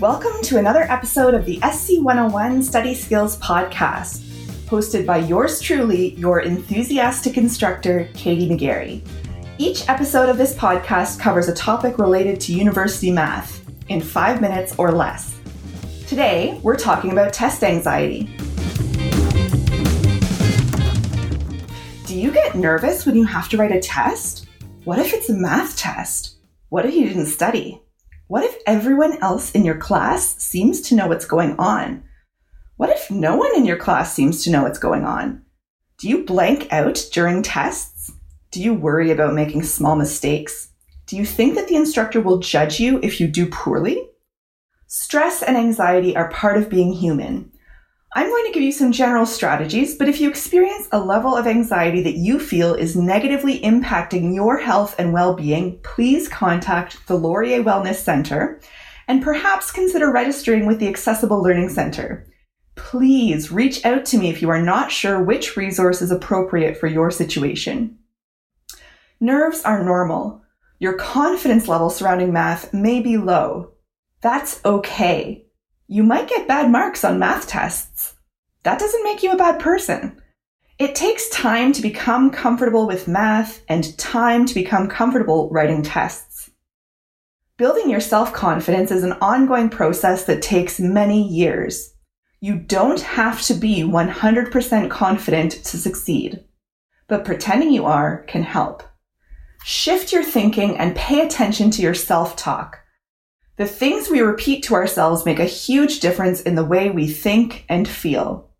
Welcome to another episode of the SC 101 Study Skills Podcast, hosted by yours truly, your enthusiastic instructor, Katie McGarry. Each episode of this podcast covers a topic related to university math in five minutes or less. Today, we're talking about test anxiety. Do you get nervous when you have to write a test? What if it's a math test? What if you didn't study? What if everyone else in your class seems to know what's going on? What if no one in your class seems to know what's going on? Do you blank out during tests? Do you worry about making small mistakes? Do you think that the instructor will judge you if you do poorly? Stress and anxiety are part of being human. I'm going to give you some general strategies, but if you experience a level of anxiety that you feel is negatively impacting your health and well being, please contact the Laurier Wellness Center and perhaps consider registering with the Accessible Learning Center. Please reach out to me if you are not sure which resource is appropriate for your situation. Nerves are normal. Your confidence level surrounding math may be low. That's okay you might get bad marks on math tests. That doesn't make you a bad person. It takes time to become comfortable with math and time to become comfortable writing tests. Building your self confidence is an ongoing process that takes many years. You don't have to be 100% confident to succeed, but pretending you are can help. Shift your thinking and pay attention to your self talk. The things we repeat to ourselves make a huge difference in the way we think and feel.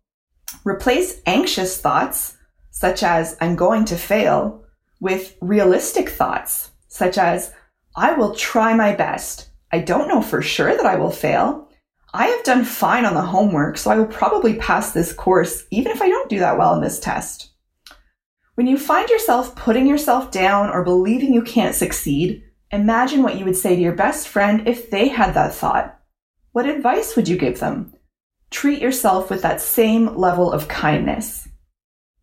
Replace anxious thoughts, such as, I'm going to fail, with realistic thoughts, such as, I will try my best. I don't know for sure that I will fail. I have done fine on the homework, so I will probably pass this course, even if I don't do that well in this test. When you find yourself putting yourself down or believing you can't succeed, Imagine what you would say to your best friend if they had that thought. What advice would you give them? Treat yourself with that same level of kindness.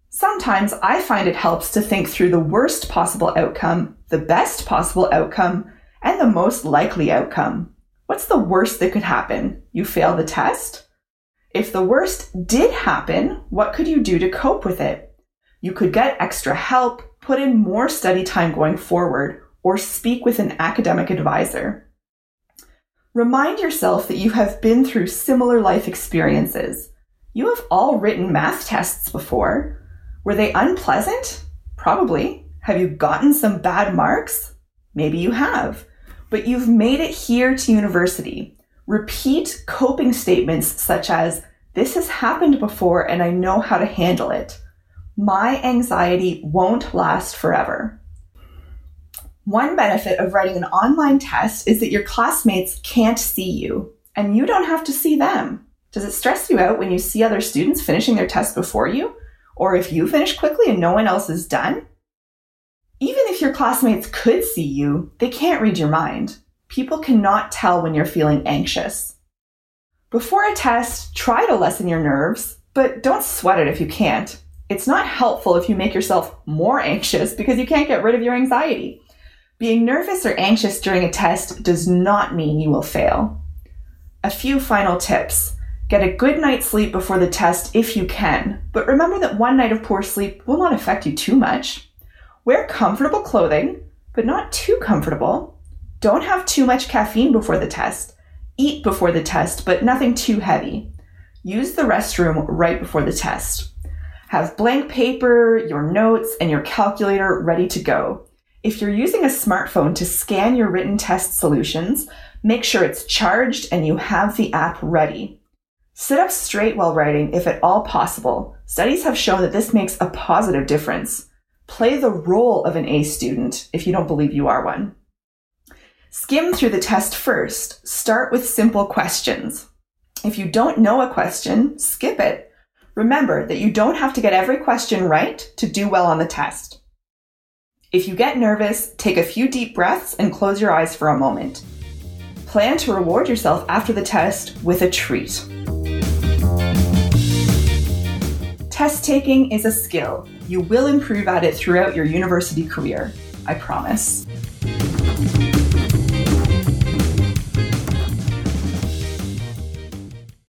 Sometimes I find it helps to think through the worst possible outcome, the best possible outcome, and the most likely outcome. What's the worst that could happen? You fail the test? If the worst did happen, what could you do to cope with it? You could get extra help, put in more study time going forward, or speak with an academic advisor. Remind yourself that you have been through similar life experiences. You have all written math tests before. Were they unpleasant? Probably. Have you gotten some bad marks? Maybe you have. But you've made it here to university. Repeat coping statements such as, This has happened before and I know how to handle it. My anxiety won't last forever. One benefit of writing an online test is that your classmates can't see you and you don't have to see them. Does it stress you out when you see other students finishing their test before you? Or if you finish quickly and no one else is done? Even if your classmates could see you, they can't read your mind. People cannot tell when you're feeling anxious. Before a test, try to lessen your nerves, but don't sweat it if you can't. It's not helpful if you make yourself more anxious because you can't get rid of your anxiety. Being nervous or anxious during a test does not mean you will fail. A few final tips. Get a good night's sleep before the test if you can, but remember that one night of poor sleep will not affect you too much. Wear comfortable clothing, but not too comfortable. Don't have too much caffeine before the test. Eat before the test, but nothing too heavy. Use the restroom right before the test. Have blank paper, your notes, and your calculator ready to go. If you're using a smartphone to scan your written test solutions, make sure it's charged and you have the app ready. Sit up straight while writing if at all possible. Studies have shown that this makes a positive difference. Play the role of an A student if you don't believe you are one. Skim through the test first. Start with simple questions. If you don't know a question, skip it. Remember that you don't have to get every question right to do well on the test. If you get nervous, take a few deep breaths and close your eyes for a moment. Plan to reward yourself after the test with a treat. Test taking is a skill. You will improve at it throughout your university career. I promise.